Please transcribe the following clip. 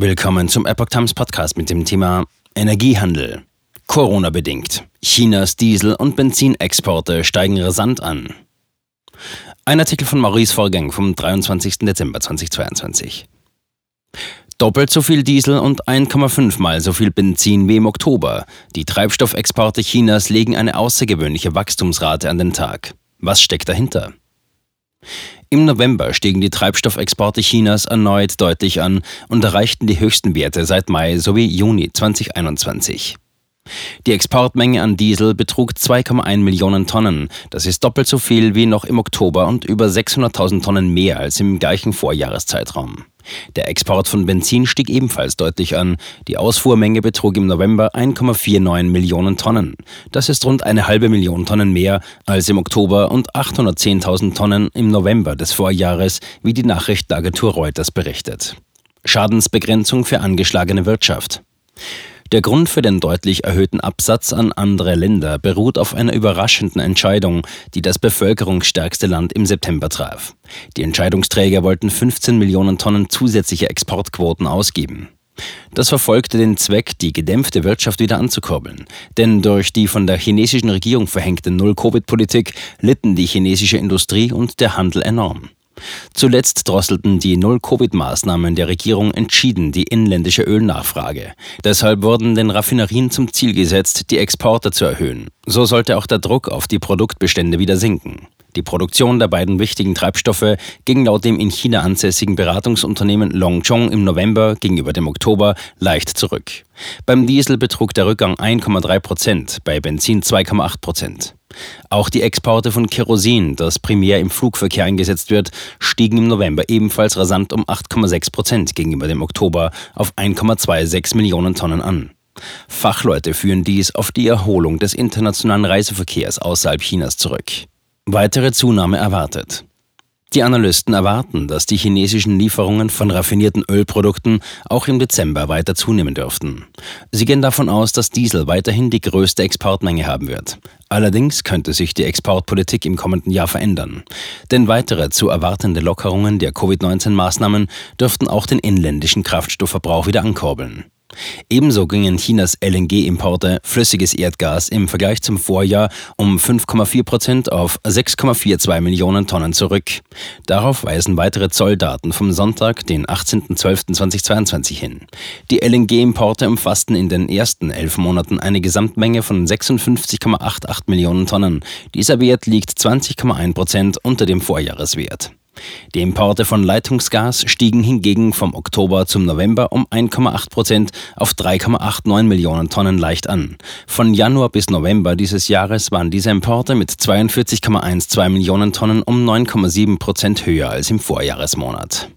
Willkommen zum Epoch Times Podcast mit dem Thema Energiehandel. Corona bedingt. Chinas Diesel- und Benzinexporte steigen rasant an. Ein Artikel von Maurice Vorgang vom 23. Dezember 2022. Doppelt so viel Diesel und 1,5 mal so viel Benzin wie im Oktober. Die Treibstoffexporte Chinas legen eine außergewöhnliche Wachstumsrate an den Tag. Was steckt dahinter? Im November stiegen die Treibstoffexporte Chinas erneut deutlich an und erreichten die höchsten Werte seit Mai sowie Juni 2021. Die Exportmenge an Diesel betrug 2,1 Millionen Tonnen. Das ist doppelt so viel wie noch im Oktober und über 600.000 Tonnen mehr als im gleichen Vorjahreszeitraum. Der Export von Benzin stieg ebenfalls deutlich an. Die Ausfuhrmenge betrug im November 1,49 Millionen Tonnen. Das ist rund eine halbe Million Tonnen mehr als im Oktober und 810.000 Tonnen im November des Vorjahres, wie die Nachrichtenagentur Reuters berichtet. Schadensbegrenzung für angeschlagene Wirtschaft. Der Grund für den deutlich erhöhten Absatz an andere Länder beruht auf einer überraschenden Entscheidung, die das bevölkerungsstärkste Land im September traf. Die Entscheidungsträger wollten 15 Millionen Tonnen zusätzliche Exportquoten ausgeben. Das verfolgte den Zweck, die gedämpfte Wirtschaft wieder anzukurbeln. Denn durch die von der chinesischen Regierung verhängte Null-Covid-Politik litten die chinesische Industrie und der Handel enorm. Zuletzt drosselten die Null-Covid-Maßnahmen der Regierung entschieden die inländische Ölnachfrage. Deshalb wurden den Raffinerien zum Ziel gesetzt, die Exporte zu erhöhen. So sollte auch der Druck auf die Produktbestände wieder sinken. Die Produktion der beiden wichtigen Treibstoffe ging laut dem in China ansässigen Beratungsunternehmen Longchong im November gegenüber dem Oktober leicht zurück. Beim Diesel betrug der Rückgang 1,3 Prozent, bei Benzin 2,8 Prozent. Auch die Exporte von Kerosin, das primär im Flugverkehr eingesetzt wird, stiegen im November ebenfalls rasant um 8,6 Prozent gegenüber dem Oktober auf 1,26 Millionen Tonnen an. Fachleute führen dies auf die Erholung des internationalen Reiseverkehrs außerhalb Chinas zurück. Weitere Zunahme erwartet. Die Analysten erwarten, dass die chinesischen Lieferungen von raffinierten Ölprodukten auch im Dezember weiter zunehmen dürften. Sie gehen davon aus, dass Diesel weiterhin die größte Exportmenge haben wird. Allerdings könnte sich die Exportpolitik im kommenden Jahr verändern. Denn weitere zu erwartende Lockerungen der Covid-19-Maßnahmen dürften auch den inländischen Kraftstoffverbrauch wieder ankurbeln. Ebenso gingen Chinas LNG-Importe flüssiges Erdgas im Vergleich zum Vorjahr um 5,4 Prozent auf 6,42 Millionen Tonnen zurück. Darauf weisen weitere Zolldaten vom Sonntag, den 18.12.2022 hin. Die LNG-Importe umfassten in den ersten elf Monaten eine Gesamtmenge von 56,88 Millionen Tonnen. Dieser Wert liegt 20,1 Prozent unter dem Vorjahreswert. Die Importe von Leitungsgas stiegen hingegen vom Oktober zum November um 1,8 Prozent auf 3,89 Millionen Tonnen leicht an. Von Januar bis November dieses Jahres waren diese Importe mit 42,12 Millionen Tonnen um 9,7 Prozent höher als im Vorjahresmonat.